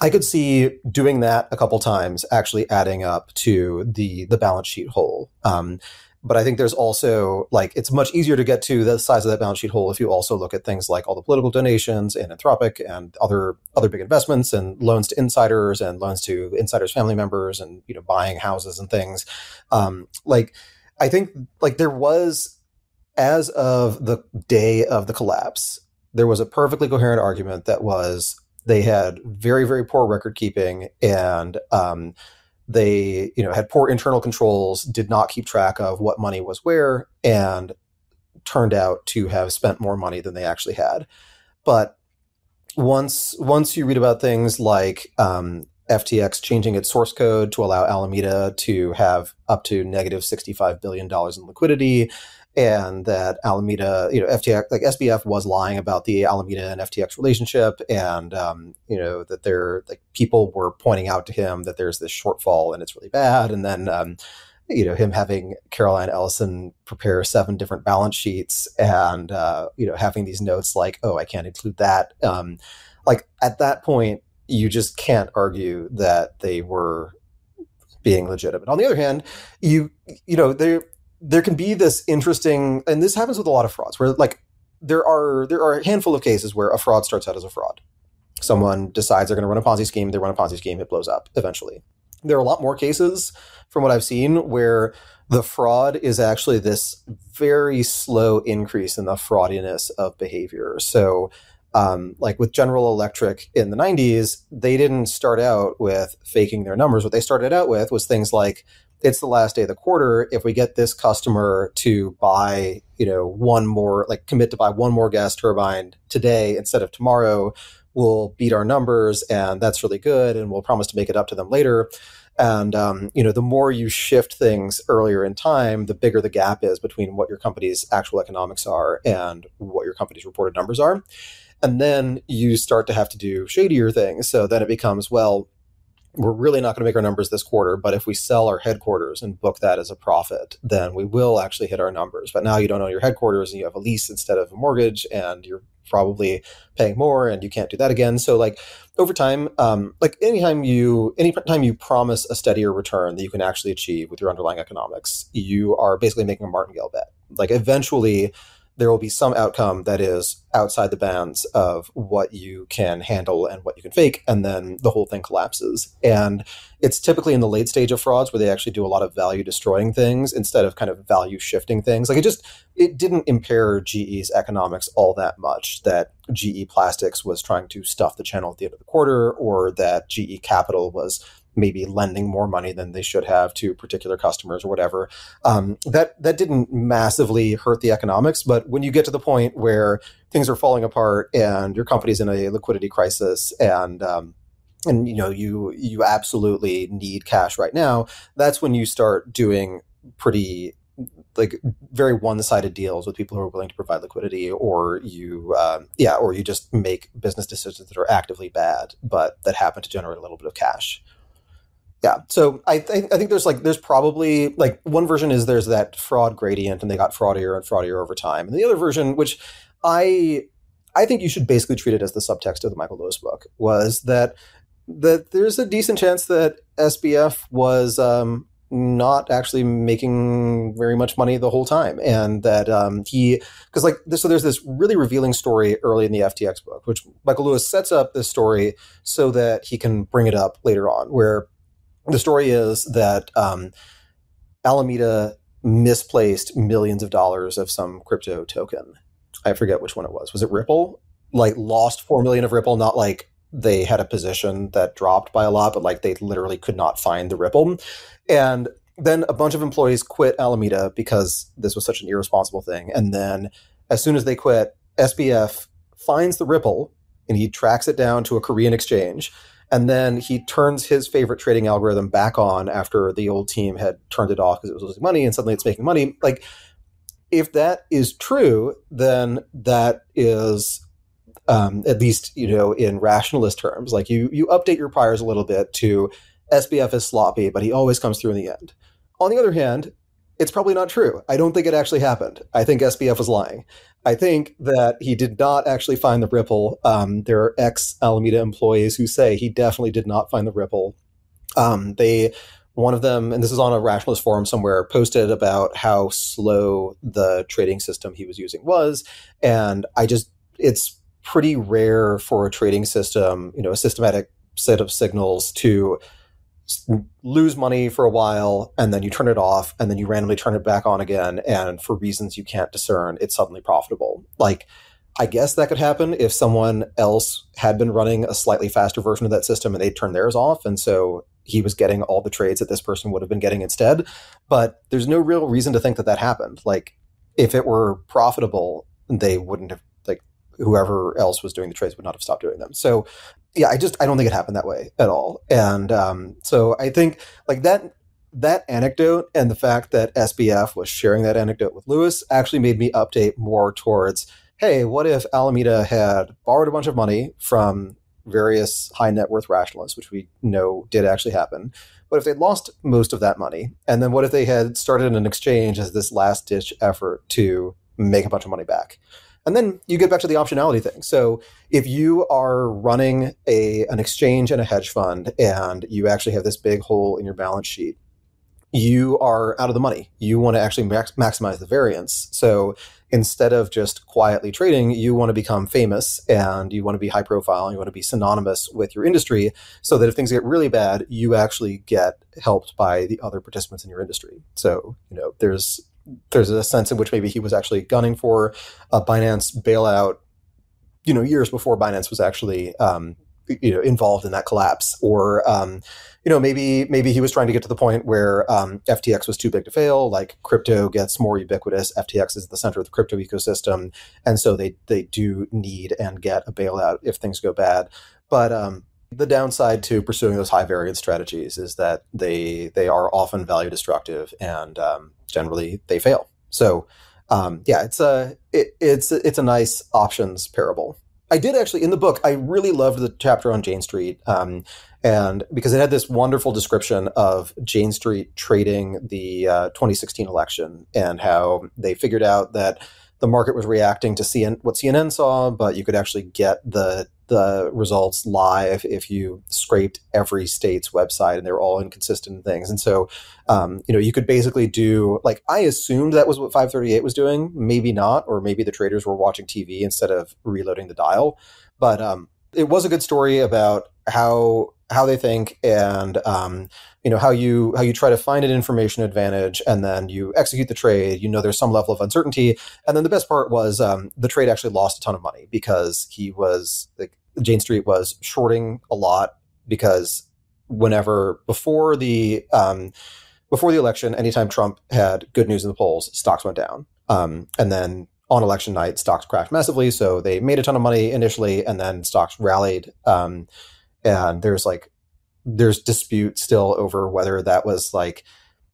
I could see doing that a couple times actually adding up to the the balance sheet hole. Um, but I think there's also like it's much easier to get to the size of that balance sheet hole if you also look at things like all the political donations and Anthropic and other other big investments and loans to insiders and loans to insiders' family members and you know buying houses and things. Um, like I think like there was as of the day of the collapse, there was a perfectly coherent argument that was they had very very poor record keeping and um, they you know had poor internal controls, did not keep track of what money was where, and turned out to have spent more money than they actually had. But once once you read about things like um, FTX changing its source code to allow Alameda to have up to negative $65 billion in liquidity. And that Alameda, you know, FTX, like SBF was lying about the Alameda and FTX relationship. And, um, you know, that there, like, people were pointing out to him that there's this shortfall and it's really bad. And then, um, you know him having Caroline Ellison prepare seven different balance sheets and uh, you know having these notes like oh I can't include that um, like at that point you just can't argue that they were being legitimate. On the other hand, you you know there there can be this interesting and this happens with a lot of frauds where like there are there are a handful of cases where a fraud starts out as a fraud. Someone decides they're going to run a Ponzi scheme, they run a Ponzi scheme, it blows up eventually. There are a lot more cases from what I've seen where the fraud is actually this very slow increase in the fraudiness of behavior. So um, like with General Electric in the 90s, they didn't start out with faking their numbers. What they started out with was things like, it's the last day of the quarter. If we get this customer to buy, you know, one more, like commit to buy one more gas turbine today instead of tomorrow, we'll beat our numbers and that's really good. And we'll promise to make it up to them later. And, um, you know, the more you shift things earlier in time, the bigger the gap is between what your company's actual economics are and what your company's reported numbers are. And then you start to have to do shadier things. So then it becomes, well, we're really not going to make our numbers this quarter, but if we sell our headquarters and book that as a profit, then we will actually hit our numbers. But now you don't own your headquarters and you have a lease instead of a mortgage and you're probably paying more and you can't do that again. So like over time, um, like anytime you anytime you promise a steadier return that you can actually achieve with your underlying economics, you are basically making a martingale bet. Like eventually there will be some outcome that is outside the bounds of what you can handle and what you can fake, and then the whole thing collapses. And it's typically in the late stage of frauds where they actually do a lot of value destroying things instead of kind of value shifting things. Like it just it didn't impair GE's economics all that much that GE Plastics was trying to stuff the channel at the end of the quarter, or that GE Capital was maybe lending more money than they should have to particular customers or whatever. Um, that that didn't massively hurt the economics, but when you get to the point where things are falling apart and your company's in a liquidity crisis and um, and you know you you absolutely need cash right now, that's when you start doing pretty like very one-sided deals with people who are willing to provide liquidity or you um, yeah or you just make business decisions that are actively bad but that happen to generate a little bit of cash yeah. So I think I think there's like there's probably like one version is there's that fraud gradient and they got fraudier and fraudier over time. And the other version, which I I think you should basically treat it as the subtext of the Michael Lewis book, was that that there's a decent chance that SBF was um, not actually making very much money the whole time, and that um, he because like so there's this really revealing story early in the FTX book, which Michael Lewis sets up this story so that he can bring it up later on, where the story is that um, Alameda misplaced millions of dollars of some crypto token. I forget which one it was. Was it Ripple? Like lost four million of Ripple, not like they had a position that dropped by a lot, but like they literally could not find the Ripple. And then a bunch of employees quit Alameda because this was such an irresponsible thing. And then as soon as they quit, SBF finds the Ripple and he tracks it down to a Korean exchange and then he turns his favorite trading algorithm back on after the old team had turned it off because it was losing money, and suddenly it's making money. Like, if that is true, then that is um, at least you know in rationalist terms. Like you you update your priors a little bit to SBF is sloppy, but he always comes through in the end. On the other hand, it's probably not true. I don't think it actually happened. I think SBF was lying. I think that he did not actually find the Ripple. Um, there are ex Alameda employees who say he definitely did not find the Ripple. Um, they, one of them, and this is on a rationalist forum somewhere, posted about how slow the trading system he was using was, and I just, it's pretty rare for a trading system, you know, a systematic set of signals to lose money for a while and then you turn it off and then you randomly turn it back on again and for reasons you can't discern it's suddenly profitable. Like i guess that could happen if someone else had been running a slightly faster version of that system and they turned theirs off and so he was getting all the trades that this person would have been getting instead. But there's no real reason to think that that happened. Like if it were profitable they wouldn't have whoever else was doing the trades would not have stopped doing them so yeah, I just I don't think it happened that way at all. And um, so I think like that that anecdote and the fact that SBF was sharing that anecdote with Lewis actually made me update more towards hey, what if Alameda had borrowed a bunch of money from various high net worth rationalists, which we know did actually happen. But if they lost most of that money, and then what if they had started an exchange as this last ditch effort to make a bunch of money back? And then you get back to the optionality thing. So if you are running a an exchange and a hedge fund and you actually have this big hole in your balance sheet, you are out of the money. You want to actually max- maximize the variance. So instead of just quietly trading, you want to become famous and you want to be high profile and you want to be synonymous with your industry so that if things get really bad, you actually get helped by the other participants in your industry. So, you know, there's there's a sense in which maybe he was actually gunning for a Binance bailout, you know, years before Binance was actually, um, you know, involved in that collapse, or um, you know, maybe maybe he was trying to get to the point where um, FTX was too big to fail. Like crypto gets more ubiquitous, FTX is the center of the crypto ecosystem, and so they they do need and get a bailout if things go bad. But um, the downside to pursuing those high variance strategies is that they they are often value destructive and um, generally they fail. So um, yeah, it's a it, it's it's a nice options parable. I did actually in the book. I really loved the chapter on Jane Street, um, and because it had this wonderful description of Jane Street trading the uh, 2016 election and how they figured out that the market was reacting to CN, what CNN saw, but you could actually get the the results live if you scraped every state's website and they were all inconsistent things. And so, um, you know, you could basically do like I assumed that was what 538 was doing. Maybe not, or maybe the traders were watching TV instead of reloading the dial. But um, it was a good story about how how they think and um, you know how you how you try to find an information advantage and then you execute the trade you know there's some level of uncertainty. And then the best part was um, the trade actually lost a ton of money because he was like jane street was shorting a lot because whenever before the um, before the election anytime trump had good news in the polls stocks went down. Um, and then on election night stocks crashed massively so they made a ton of money initially and then stocks rallied um, and there's like there's dispute still over whether that was like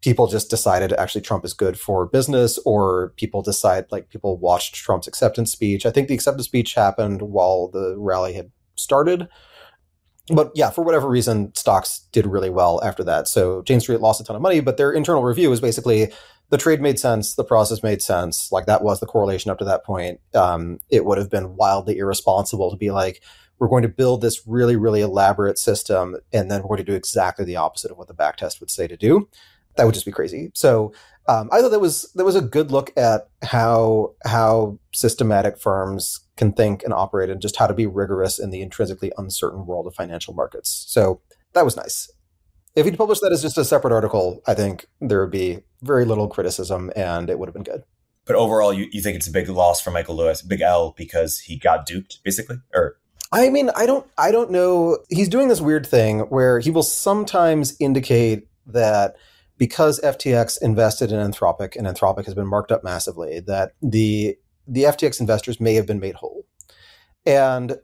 people just decided actually Trump is good for business or people decide like people watched Trump's acceptance speech. I think the acceptance speech happened while the rally had started. But yeah, for whatever reason, stocks did really well after that. So Jane Street lost a ton of money, but their internal review was basically the trade made sense, the process made sense. Like that was the correlation up to that point. Um, it would have been wildly irresponsible to be like, we're going to build this really, really elaborate system, and then we're going to do exactly the opposite of what the backtest would say to do. That would just be crazy. So um, I thought that was that was a good look at how how systematic firms can think and operate, and just how to be rigorous in the intrinsically uncertain world of financial markets. So that was nice. If he'd published that as just a separate article, I think there would be very little criticism, and it would have been good. But overall, you, you think it's a big loss for Michael Lewis, big L, because he got duped, basically, or I mean, I don't I don't know. He's doing this weird thing where he will sometimes indicate that because FTX invested in Anthropic and Anthropic has been marked up massively, that the the FTX investors may have been made whole. And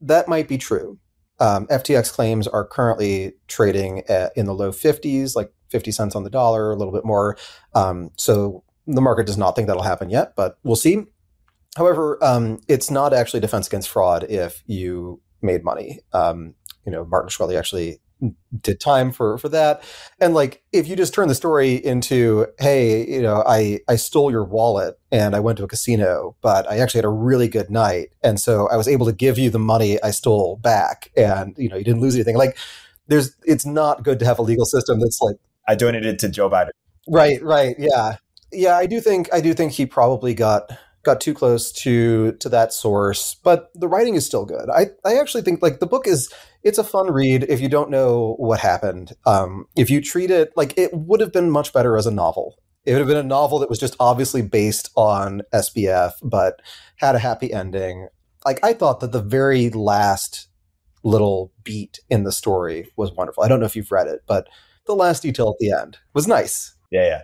that might be true. Um, FTX claims are currently trading at, in the low 50s, like 50 cents on the dollar, a little bit more. Um, so the market does not think that'll happen yet, but we'll see. However, um, it's not actually defense against fraud if you made money. Um, you know, Martin Shkreli actually did time for for that. And like if you just turn the story into hey you know i i stole your wallet and i went to a casino but i actually had a really good night. And so i was able to give you the money i stole back and you know you didn't lose anything. Like there's it's not good to have a legal system that's like i donated to joe biden. Right right. Yeah. Yeah i do think i do think he probably got got too close to to that source but the writing is still good. I i actually think like the book is it's a fun read if you don't know what happened. Um if you treat it like it would have been much better as a novel. It would have been a novel that was just obviously based on SBF but had a happy ending. Like i thought that the very last little beat in the story was wonderful. I don't know if you've read it but the last detail at the end was nice. Yeah yeah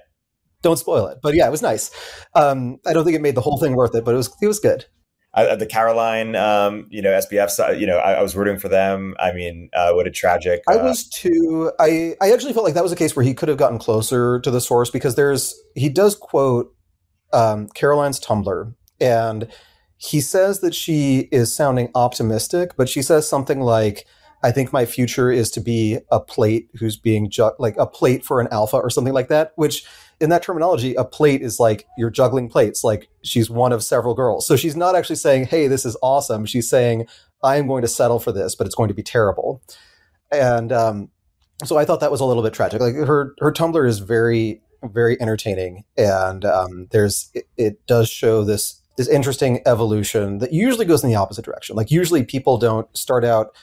don't spoil it. But yeah, it was nice. Um, I don't think it made the whole thing worth it, but it was it was good. Uh, the Caroline, um, you know, SBF, you know, I, I, was rooting for them. I mean, uh, what a tragic. Uh, I was too. I I actually felt like that was a case where he could have gotten closer to the source because there's he does quote um, Caroline's Tumblr and he says that she is sounding optimistic, but she says something like, I think my future is to be a plate who's being ju- like a plate for an alpha or something like that, which in that terminology, a plate is like you're juggling plates, like she's one of several girls. So she's not actually saying, Hey, this is awesome. She's saying, I am going to settle for this, but it's going to be terrible. And um, so I thought that was a little bit tragic. Like her, her Tumblr is very, very entertaining. And um, there's, it, it does show this, this interesting evolution that usually goes in the opposite direction. Like usually people don't start out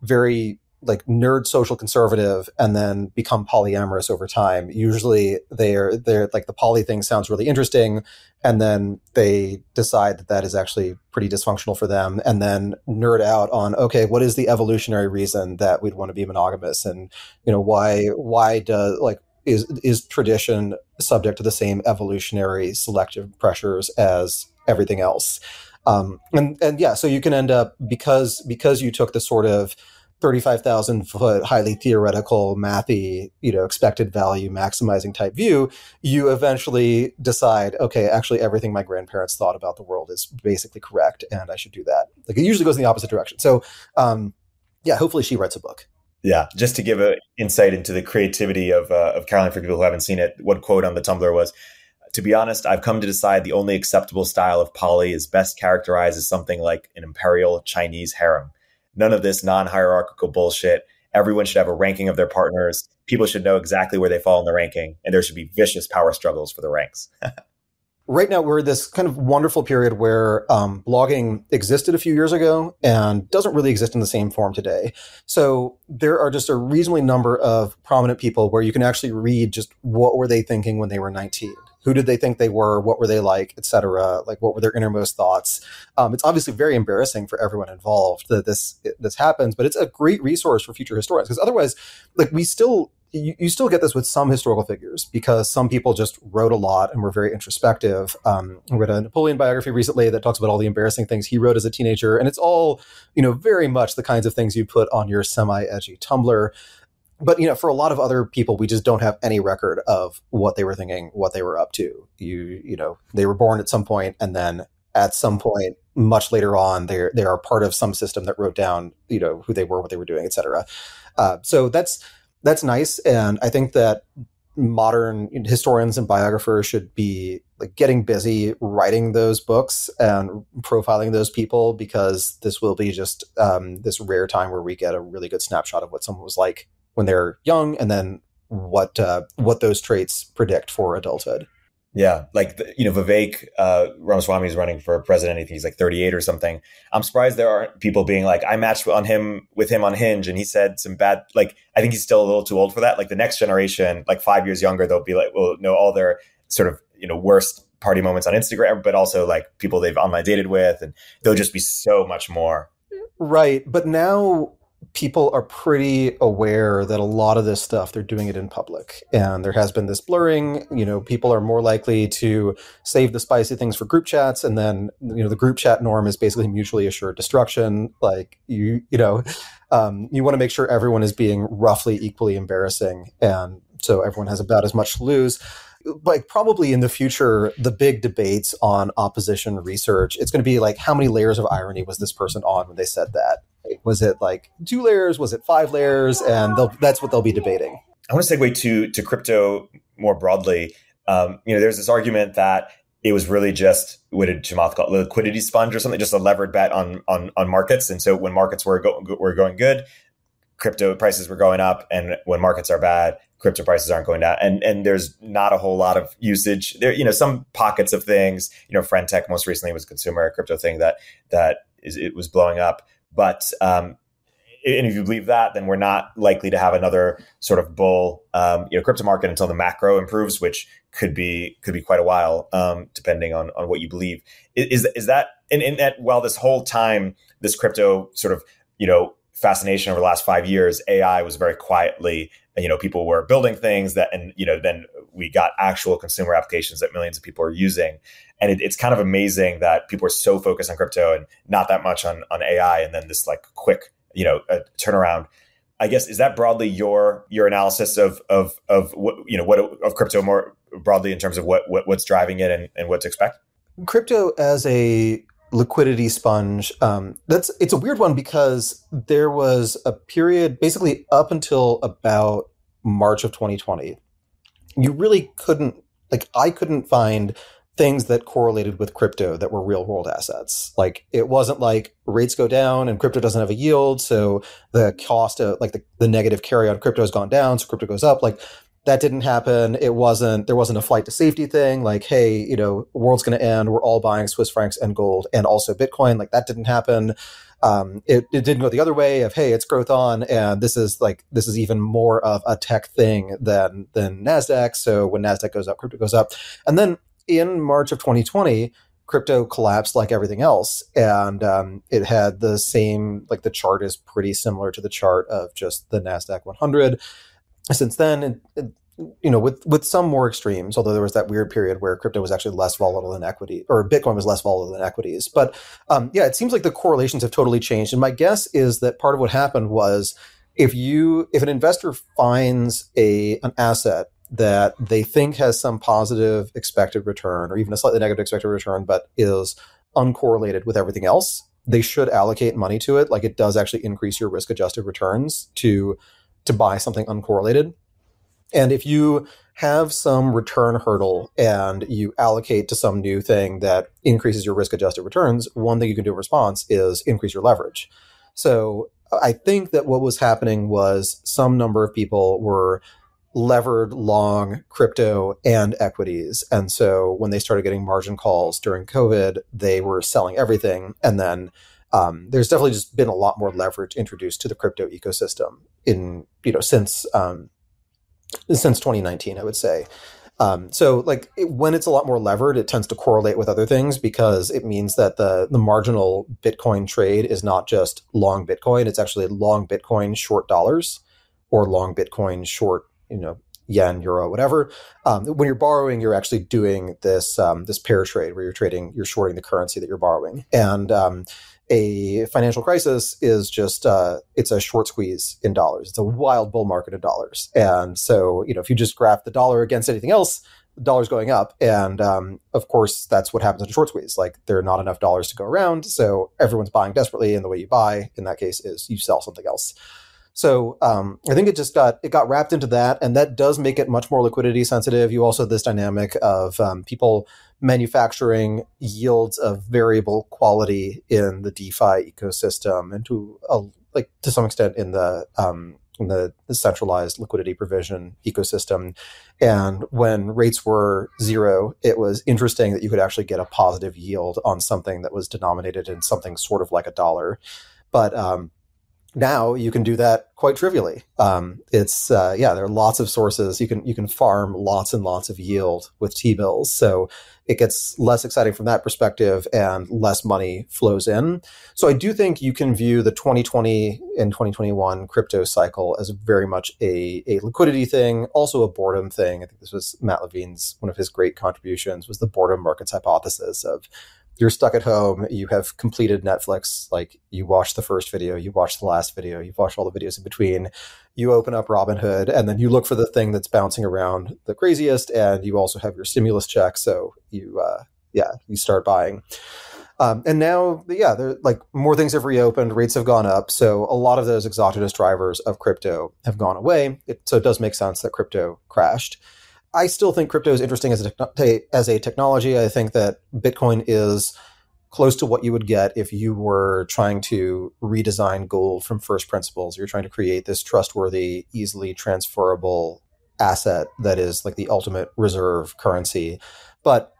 very like nerd social conservative and then become polyamorous over time. Usually they're they're like the poly thing sounds really interesting and then they decide that that is actually pretty dysfunctional for them and then nerd out on okay, what is the evolutionary reason that we'd want to be monogamous and you know why why does like is is tradition subject to the same evolutionary selective pressures as everything else? Um, and and yeah, so you can end up because because you took the sort of 35,000 foot highly theoretical mathy you know expected value maximizing type view you eventually decide okay actually everything my grandparents thought about the world is basically correct and i should do that. Like it usually goes in the opposite direction. So um, yeah hopefully she writes a book. Yeah just to give an insight into the creativity of, uh, of caroline for people who haven't seen it one quote on the tumblr was to be honest, I've come to decide the only acceptable style of poly is best characterized as something like an imperial Chinese harem. None of this non hierarchical bullshit. Everyone should have a ranking of their partners. People should know exactly where they fall in the ranking, and there should be vicious power struggles for the ranks. [laughs] right now we're this kind of wonderful period where um, blogging existed a few years ago and doesn't really exist in the same form today so there are just a reasonably number of prominent people where you can actually read just what were they thinking when they were 19 who did they think they were what were they like etc like what were their innermost thoughts um, it's obviously very embarrassing for everyone involved that this this happens but it's a great resource for future historians because otherwise like we still you, you, still get this with some historical figures because some people just wrote a lot and were very introspective. Um, I read a Napoleon biography recently that talks about all the embarrassing things he wrote as a teenager, and it's all you know very much the kinds of things you put on your semi-edgy Tumblr but you know for a lot of other people we just don't have any record of what they were thinking what they were up to. You you know they were born at some point and then at some point much later on they they are part of some system that wrote down you know who they were what they were doing etc uh, so that's that's nice and i think that modern historians and biographers should be like getting busy writing those books and profiling those people because this will be just um, this rare time where we get a really good snapshot of what someone was like when they're young, and then what uh, what those traits predict for adulthood. Yeah, like you know, Vivek uh, Ramaswamy is running for president. I think he's like 38 or something. I'm surprised there aren't people being like, I matched on him with him on Hinge, and he said some bad. Like, I think he's still a little too old for that. Like the next generation, like five years younger, they'll be like, well, know all their sort of you know worst party moments on Instagram, but also like people they've online dated with, and they'll just be so much more. Right, but now people are pretty aware that a lot of this stuff they're doing it in public. And there has been this blurring you know people are more likely to save the spicy things for group chats. And then you know the group chat norm is basically mutually assured destruction. Like you you know um, you want to make sure everyone is being roughly equally embarrassing. And so everyone has about as much to lose like probably in the future the big debates on opposition research it's going to be like how many layers of irony was this person on when they said that? Was it like two layers? Was it five layers? And that's what they'll be debating. I want to segue to to crypto more broadly. Um, you know there's this argument that it was really just what did Chamath call it, liquidity sponge or something, just a levered bet on on on markets. And so when markets were go, were going good, crypto prices were going up, and when markets are bad, crypto prices aren't going down. And and there's not a whole lot of usage there. You know, some pockets of things. You know, Friend.tech most recently was consumer crypto thing that that is it was blowing up. But um, and if you believe that, then we're not likely to have another sort of bull, um, you know, crypto market until the macro improves, which could be could be quite a while, um, depending on on what you believe. Is is that and in that while this whole time this crypto sort of you know fascination over the last five years, AI was very quietly, you know, people were building things that, and, you know, then we got actual consumer applications that millions of people are using. And it, it's kind of amazing that people are so focused on crypto and not that much on, on AI. And then this like quick, you know, uh, turnaround. I guess, is that broadly your, your analysis of, of, of what, you know, what, of crypto more broadly in terms of what, what what's driving it and, and what to expect? Crypto as a liquidity sponge. Um, that's it's a weird one because there was a period basically up until about March of 2020. You really couldn't like I couldn't find things that correlated with crypto that were real world assets. Like it wasn't like rates go down and crypto doesn't have a yield, so the cost of like the, the negative carry on crypto has gone down, so crypto goes up. Like that didn't happen. It wasn't there wasn't a flight to safety thing like, hey, you know, world's gonna end, we're all buying Swiss francs and gold and also Bitcoin. Like that didn't happen. Um, it, it didn't go the other way of hey, it's growth on, and this is like this is even more of a tech thing than than Nasdaq. So when Nasdaq goes up, crypto goes up, and then in March of 2020, crypto collapsed like everything else, and um, it had the same like the chart is pretty similar to the chart of just the Nasdaq 100. Since then, it, it, you know, with with some more extremes, although there was that weird period where crypto was actually less volatile than equity, or Bitcoin was less volatile than equities. But um, yeah, it seems like the correlations have totally changed. And my guess is that part of what happened was if you if an investor finds a an asset that they think has some positive expected return or even a slightly negative expected return, but is uncorrelated with everything else, they should allocate money to it. Like it does actually increase your risk adjusted returns to to buy something uncorrelated. And if you have some return hurdle and you allocate to some new thing that increases your risk adjusted returns, one thing you can do in response is increase your leverage. So I think that what was happening was some number of people were levered long crypto and equities. And so when they started getting margin calls during COVID, they were selling everything. And then um, there's definitely just been a lot more leverage introduced to the crypto ecosystem in, you know, since, um, since 2019, I would say. Um, so like it, when it's a lot more levered, it tends to correlate with other things because it means that the the marginal Bitcoin trade is not just long Bitcoin; it's actually long Bitcoin short dollars or long Bitcoin short you know yen, euro, whatever. Um, when you're borrowing, you're actually doing this um, this pair trade where you're trading, you're shorting the currency that you're borrowing, and um, a financial crisis is just uh, it's a short squeeze in dollars. It's a wild bull market of dollars, and so you know if you just graph the dollar against anything else, the dollar's going up, and um, of course that's what happens in a short squeeze. Like there are not enough dollars to go around, so everyone's buying desperately, and the way you buy in that case is you sell something else. So um, I think it just got it got wrapped into that, and that does make it much more liquidity sensitive. You also have this dynamic of um, people manufacturing yields of variable quality in the DeFi ecosystem, and to a, like to some extent in the um, in the, the centralized liquidity provision ecosystem. And when rates were zero, it was interesting that you could actually get a positive yield on something that was denominated in something sort of like a dollar. But um, now you can do that quite trivially. Um, it's uh, yeah, there are lots of sources you can you can farm lots and lots of yield with T bills, so it gets less exciting from that perspective, and less money flows in. So I do think you can view the 2020 and 2021 crypto cycle as very much a, a liquidity thing, also a boredom thing. I think this was Matt Levine's one of his great contributions was the boredom markets hypothesis of you're stuck at home, you have completed Netflix, like you watch the first video, you watch the last video, you've watched all the videos in between, you open up Robinhood, and then you look for the thing that's bouncing around the craziest, and you also have your stimulus check, so you, uh, yeah, you start buying. Um, and now, yeah, there like more things have reopened, rates have gone up, so a lot of those exogenous drivers of crypto have gone away. It, so it does make sense that crypto crashed. I still think crypto is interesting as a, as a technology. I think that Bitcoin is close to what you would get if you were trying to redesign gold from first principles. You're trying to create this trustworthy, easily transferable asset that is like the ultimate reserve currency. But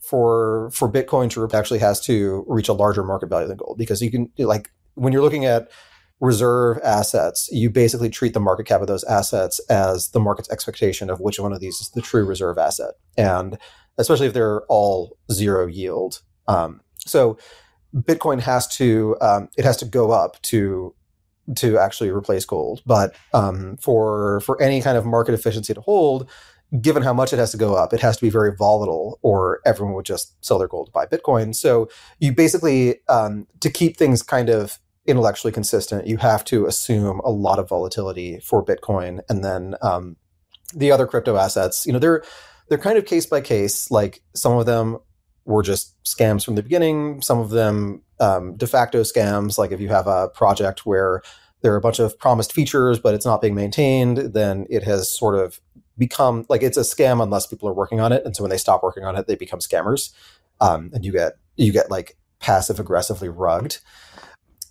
for for Bitcoin to actually has to reach a larger market value than gold because you can like when you're looking at reserve assets, you basically treat the market cap of those assets as the market's expectation of which one of these is the true reserve asset. And especially if they're all zero yield. Um, so Bitcoin has to um, it has to go up to to actually replace gold. But um, for for any kind of market efficiency to hold, given how much it has to go up, it has to be very volatile, or everyone would just sell their gold to buy Bitcoin. So you basically um, to keep things kind of intellectually consistent, you have to assume a lot of volatility for Bitcoin, and then um, the other crypto assets. You know, they're they're kind of case by case. Like some of them were just scams from the beginning. Some of them um, de facto scams, like if you have a project where there are a bunch of promised features, but it's not being maintained, then it has sort of become like it's a scam unless people are working on it. And so when they stop working on it, they become scammers, um, and you get you get like passive aggressively rugged.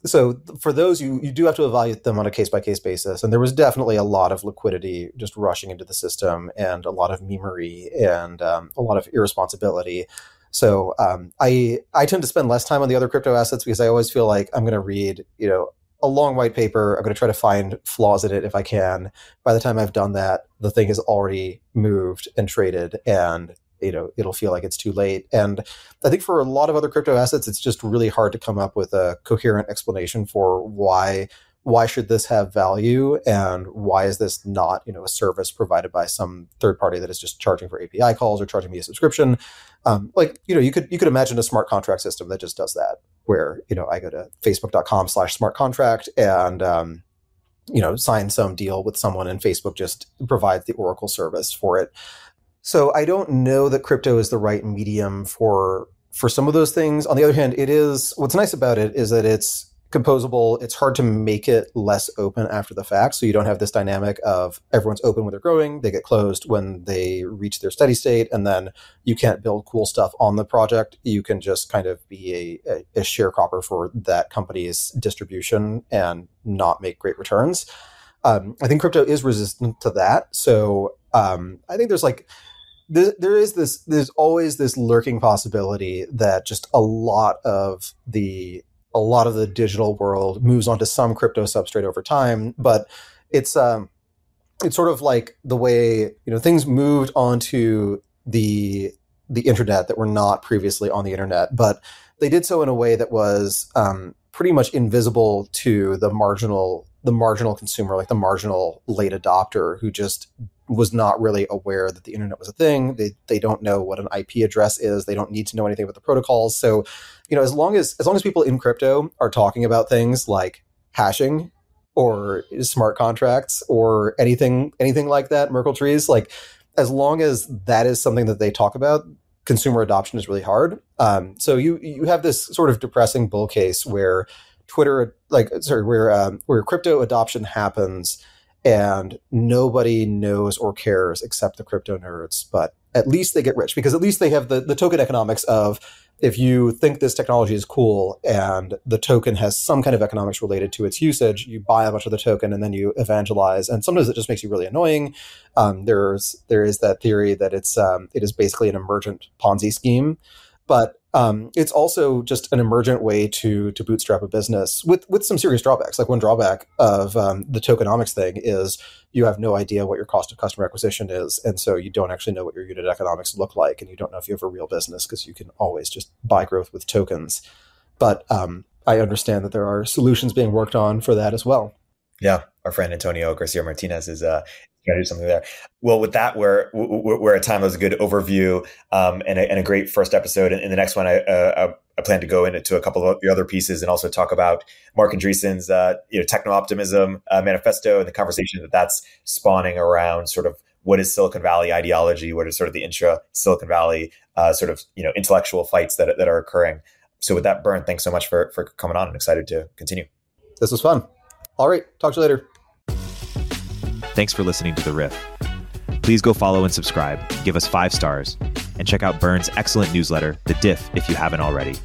So for those, you you do have to evaluate them on a case by case basis. And there was definitely a lot of liquidity just rushing into the system, and a lot of memery and um, a lot of irresponsibility. So um, I I tend to spend less time on the other crypto assets because I always feel like I'm going to read you know a long white paper. I'm going to try to find flaws in it if I can. By the time I've done that, the thing has already moved and traded, and you know it'll feel like it's too late. And I think for a lot of other crypto assets, it's just really hard to come up with a coherent explanation for why why should this have value and why is this not you know a service provided by some third party that is just charging for api calls or charging me a subscription um, like you know you could you could imagine a smart contract system that just does that where you know i go to facebook.com slash smart contract and um, you know sign some deal with someone and facebook just provides the oracle service for it so i don't know that crypto is the right medium for for some of those things on the other hand it is what's nice about it is that it's composable. It's hard to make it less open after the fact. So you don't have this dynamic of everyone's open when they're growing, they get closed when they reach their steady state, and then you can't build cool stuff on the project. You can just kind of be a, a, a sharecropper for that company's distribution and not make great returns. Um, I think crypto is resistant to that. So um, I think there's like, there is this, there's always this lurking possibility that just a lot of the a lot of the digital world moves onto some crypto substrate over time, but it's um, it's sort of like the way you know things moved onto the the internet that were not previously on the internet, but they did so in a way that was um, pretty much invisible to the marginal the marginal consumer, like the marginal late adopter who just was not really aware that the internet was a thing. They they don't know what an IP address is. They don't need to know anything about the protocols. So, you know, as long as as long as people in crypto are talking about things like hashing or smart contracts or anything anything like that, Merkle trees, like as long as that is something that they talk about, consumer adoption is really hard. Um, so you you have this sort of depressing bull case where Twitter, like sorry, where um, where crypto adoption happens and nobody knows or cares except the crypto nerds. But at least they get rich because at least they have the, the token economics of if you think this technology is cool and the token has some kind of economics related to its usage, you buy a bunch of the token and then you evangelize. And sometimes it just makes you really annoying. Um, there's there is that theory that it's um, it is basically an emergent Ponzi scheme, but um, it's also just an emergent way to to bootstrap a business with with some serious drawbacks. Like one drawback of um, the tokenomics thing is you have no idea what your cost of customer acquisition is, and so you don't actually know what your unit economics look like, and you don't know if you have a real business because you can always just buy growth with tokens. But um, I understand that there are solutions being worked on for that as well. Yeah, our friend Antonio Garcia Martinez is uh, got to do something there. Well, with that, we're we're at time. That was a good overview um, and, a, and, a, great first episode. And in the next one, I, uh, I plan to go into a couple of the other pieces and also talk about Marc Andreessen's uh, you know techno optimism uh, manifesto and the conversation that that's spawning around sort of what is Silicon Valley ideology, what is sort of the intra Silicon Valley uh, sort of you know intellectual fights that that are occurring. So with that, Byrne, thanks so much for for coming on. I'm excited to continue. This was fun. All right, talk to you later. Thanks for listening to The Riff. Please go follow and subscribe, give us five stars, and check out Byrne's excellent newsletter, The Diff, if you haven't already.